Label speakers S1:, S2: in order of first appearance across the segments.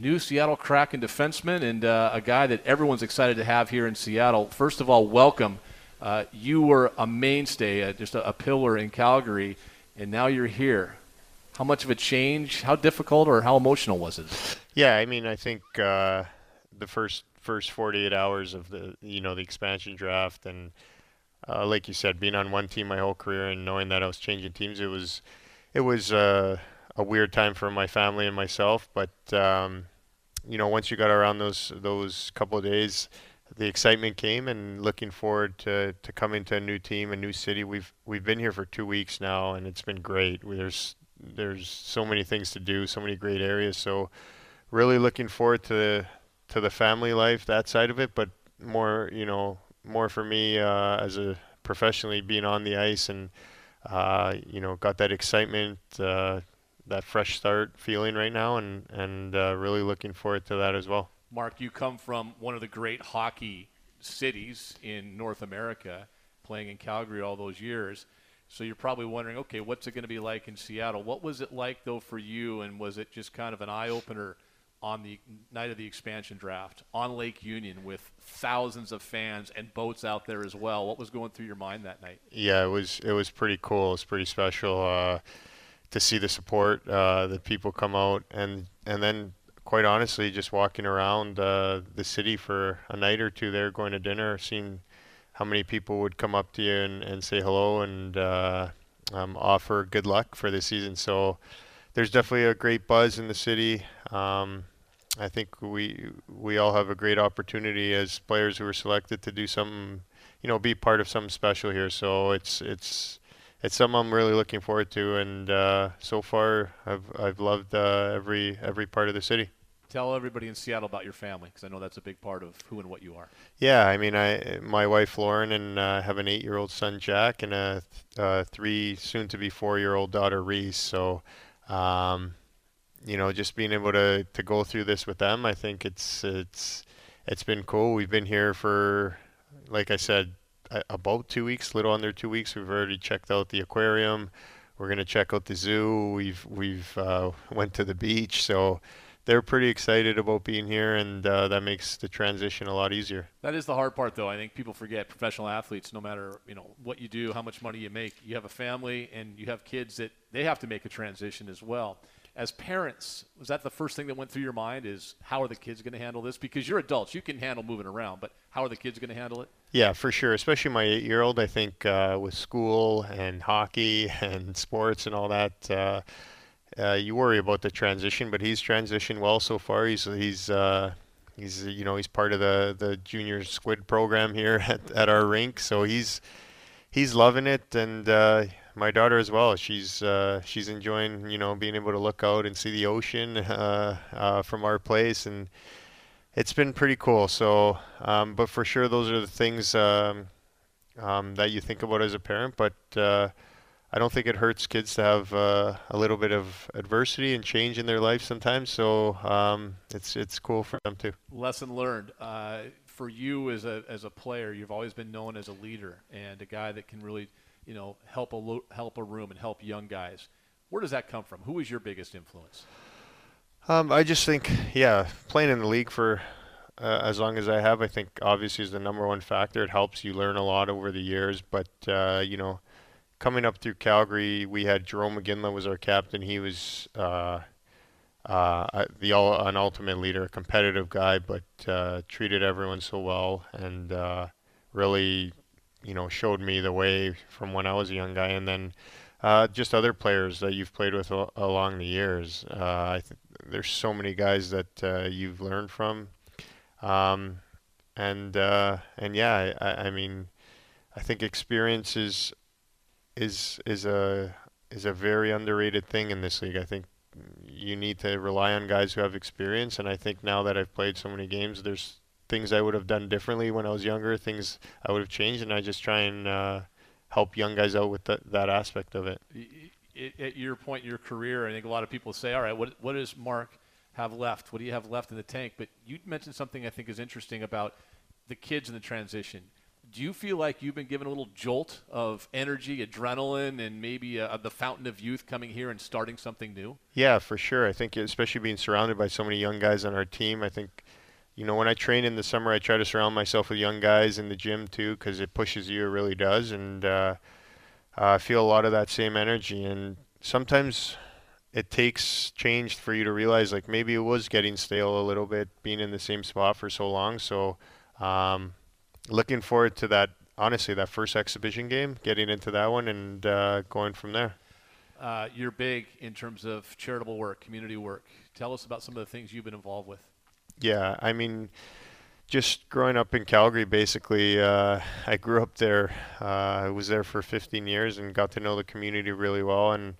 S1: New Seattle Kraken defenseman and uh, a guy that everyone's excited to have here in Seattle. First of all, welcome. Uh, you were a mainstay, uh, just a, a pillar in Calgary, and now you're here. How much of a change? How difficult or how emotional was it?
S2: Yeah, I mean, I think uh, the first first 48 hours of the you know the expansion draft and uh, like you said, being on one team my whole career and knowing that I was changing teams, it was it was uh, a weird time for my family and myself. But um, you know, once you got around those those couple of days, the excitement came, and looking forward to, to coming to a new team, a new city. We've we've been here for two weeks now, and it's been great. There's there's so many things to do, so many great areas. So really looking forward to to the family life, that side of it, but more you know more for me uh, as a professionally being on the ice and uh, you know got that excitement, uh, that fresh start feeling right now, and and uh, really looking forward to that as well.
S1: Mark, you come from one of the great hockey cities in North America, playing in Calgary all those years. So you're probably wondering, okay, what's it going to be like in Seattle? What was it like though for you, and was it just kind of an eye opener? on the night of the expansion draft on Lake Union with thousands of fans and boats out there as well. What was going through your mind that night?
S2: Yeah, it was it was pretty cool. It was pretty special uh, to see the support uh, that people come out and and then quite honestly just walking around uh, the city for a night or two there, going to dinner, seeing how many people would come up to you and, and say hello and uh, um, offer good luck for the season. So there's definitely a great buzz in the city. Um, I think we we all have a great opportunity as players who are selected to do something, you know, be part of something special here. So it's it's it's something I'm really looking forward to, and uh, so far I've I've loved uh, every every part of the city.
S1: Tell everybody in Seattle about your family, because I know that's a big part of who and what you are.
S2: Yeah, I mean, I my wife Lauren and uh, have an eight-year-old son Jack and a th- uh, three, soon-to-be four-year-old daughter Reese. So um, you know, just being able to, to go through this with them, I think it's it's it's been cool. We've been here for, like I said, about two weeks, little under two weeks. We've already checked out the aquarium. We're gonna check out the zoo. We've we've uh, went to the beach, so they're pretty excited about being here, and uh, that makes the transition a lot easier.
S1: That is the hard part, though. I think people forget professional athletes. No matter you know what you do, how much money you make, you have a family and you have kids that they have to make a transition as well. As parents, was that the first thing that went through your mind? Is how are the kids going to handle this? Because you're adults, you can handle moving around, but how are the kids going to handle it?
S2: Yeah, for sure. Especially my eight-year-old. I think uh, with school and hockey and sports and all that. Uh, uh, you worry about the transition, but he's transitioned well so far. He's he's uh, he's you know he's part of the the junior squid program here at, at our rink, so he's he's loving it, and uh, my daughter as well. She's uh, she's enjoying you know being able to look out and see the ocean uh, uh, from our place, and it's been pretty cool. So, um, but for sure, those are the things um, um, that you think about as a parent, but I don't think it hurts kids to have uh, a little bit of adversity and change in their life sometimes. So um, it's it's cool for them too.
S1: Lesson learned. Uh, for you as a as a player, you've always been known as a leader and a guy that can really, you know, help a lo- help a room and help young guys. Where does that come from? Who is your biggest influence?
S2: Um, I just think, yeah, playing in the league for uh, as long as I have, I think obviously is the number one factor. It helps you learn a lot over the years, but uh, you know coming up through Calgary, we had Jarome Iginla was our captain. He was uh, uh, the an ultimate leader, a competitive guy, but uh, treated everyone so well and uh, really, you know, showed me the way from when I was a young guy. And then uh, just other players that you've played with a- along the years. Uh, I th- there's so many guys that you've learned from. Um, and and yeah, I, I mean, I think experience is is is a is a very underrated thing in this league. I think you need to rely on guys who have experience. And I think now that I've played so many games, there's things I would have done differently when I was younger, things I would have changed, and I just try and uh, help young guys out with the, that aspect of it.
S1: At your point in your career, I think a lot of people say, "All right, what what does Mark have left? What do you have left in the tank?" But you mentioned something I think is interesting about the kids in the transition. Do you feel like you've been given a little jolt of energy, adrenaline, and maybe uh, the fountain of youth coming here and starting something new?
S2: Yeah, for sure. I think, especially being surrounded by so many young guys on our team, I think you know, when I train in the summer, I try to surround myself with young guys in the gym too, because it pushes you. It really does, and uh, I feel a lot of that same energy. And sometimes it takes change for you to realize, like maybe it was getting stale a little bit, being in the same spot for so long. So, um, looking forward to that. Honestly, that first exhibition game, getting into that one, and uh, going from there.
S1: Uh, you're big in terms of charitable work, community work. Tell us about some of the things you've been involved with.
S2: Yeah, I mean, just growing up in Calgary, basically, uh, I grew up there. Uh, I was there for 15 years and got to know the community really well. And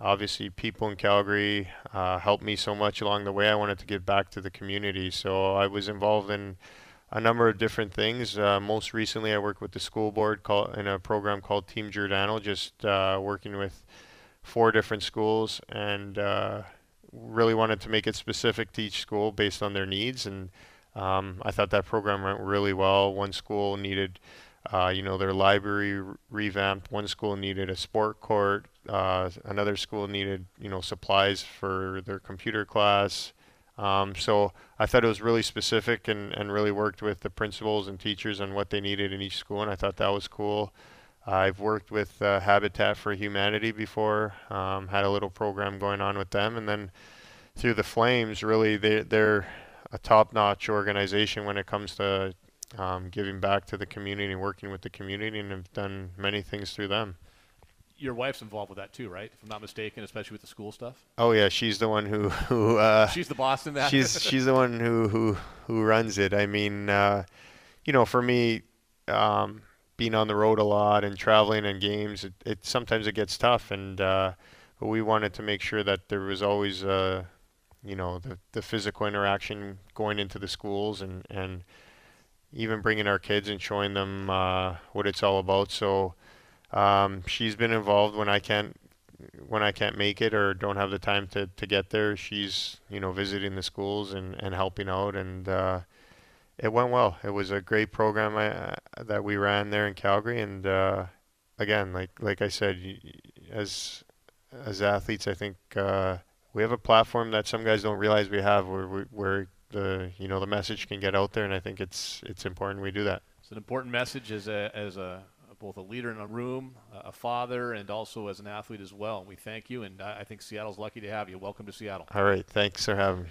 S2: obviously, people in Calgary uh, helped me so much along the way. I wanted to give back to the community, so I was involved in a number of different things. Uh, most recently, I worked with the school board call, in a program called Team Giordano, just uh, working with four different schools and uh, really wanted to make it specific to each school based on their needs, and um, I thought that program went really well. One school needed, uh, you know, their library re- revamped. One school needed a sport court. Uh, another school needed, you know, supplies for their computer class. Um, so I thought it was really specific and, and really worked with the principals and teachers on what they needed in each school, and I thought that was cool. I've worked with uh, Habitat for Humanity before, um, had a little program going on with them, and then through the Flames, really they they're a top-notch organization when it comes to um, giving back to the community and working with the community, and have done many things through them.
S1: Your wife's involved with that too, right? If I'm not mistaken, especially with the school stuff.
S2: Oh yeah, she's the one who who. Uh,
S1: she's the boss in that.
S2: she's she's the one who who who runs it. I mean, uh, you know, for me. Um, being on the road a lot and traveling and games, it, it sometimes it gets tough. And uh, we wanted to make sure that there was always, uh, you know, the, the physical interaction going into the schools and, and even bringing our kids and showing them uh, what it's all about. So um, she's been involved when I can't when I can't make it or don't have the time to, to get there. She's you know visiting the schools and, and helping out and uh, it went well. It was a great program I, uh, that we ran there in Calgary, and uh, again, like like I said, as as athletes, I think uh, we have a platform that some guys don't realize we have, where we, where the you know the message can get out there, and I think it's it's important we do that.
S1: It's an important message as a as a both a leader in a room, a father, and also as an athlete as well. And we thank you, and I think Seattle's lucky to have you. Welcome to Seattle.
S2: All right, thanks for having me.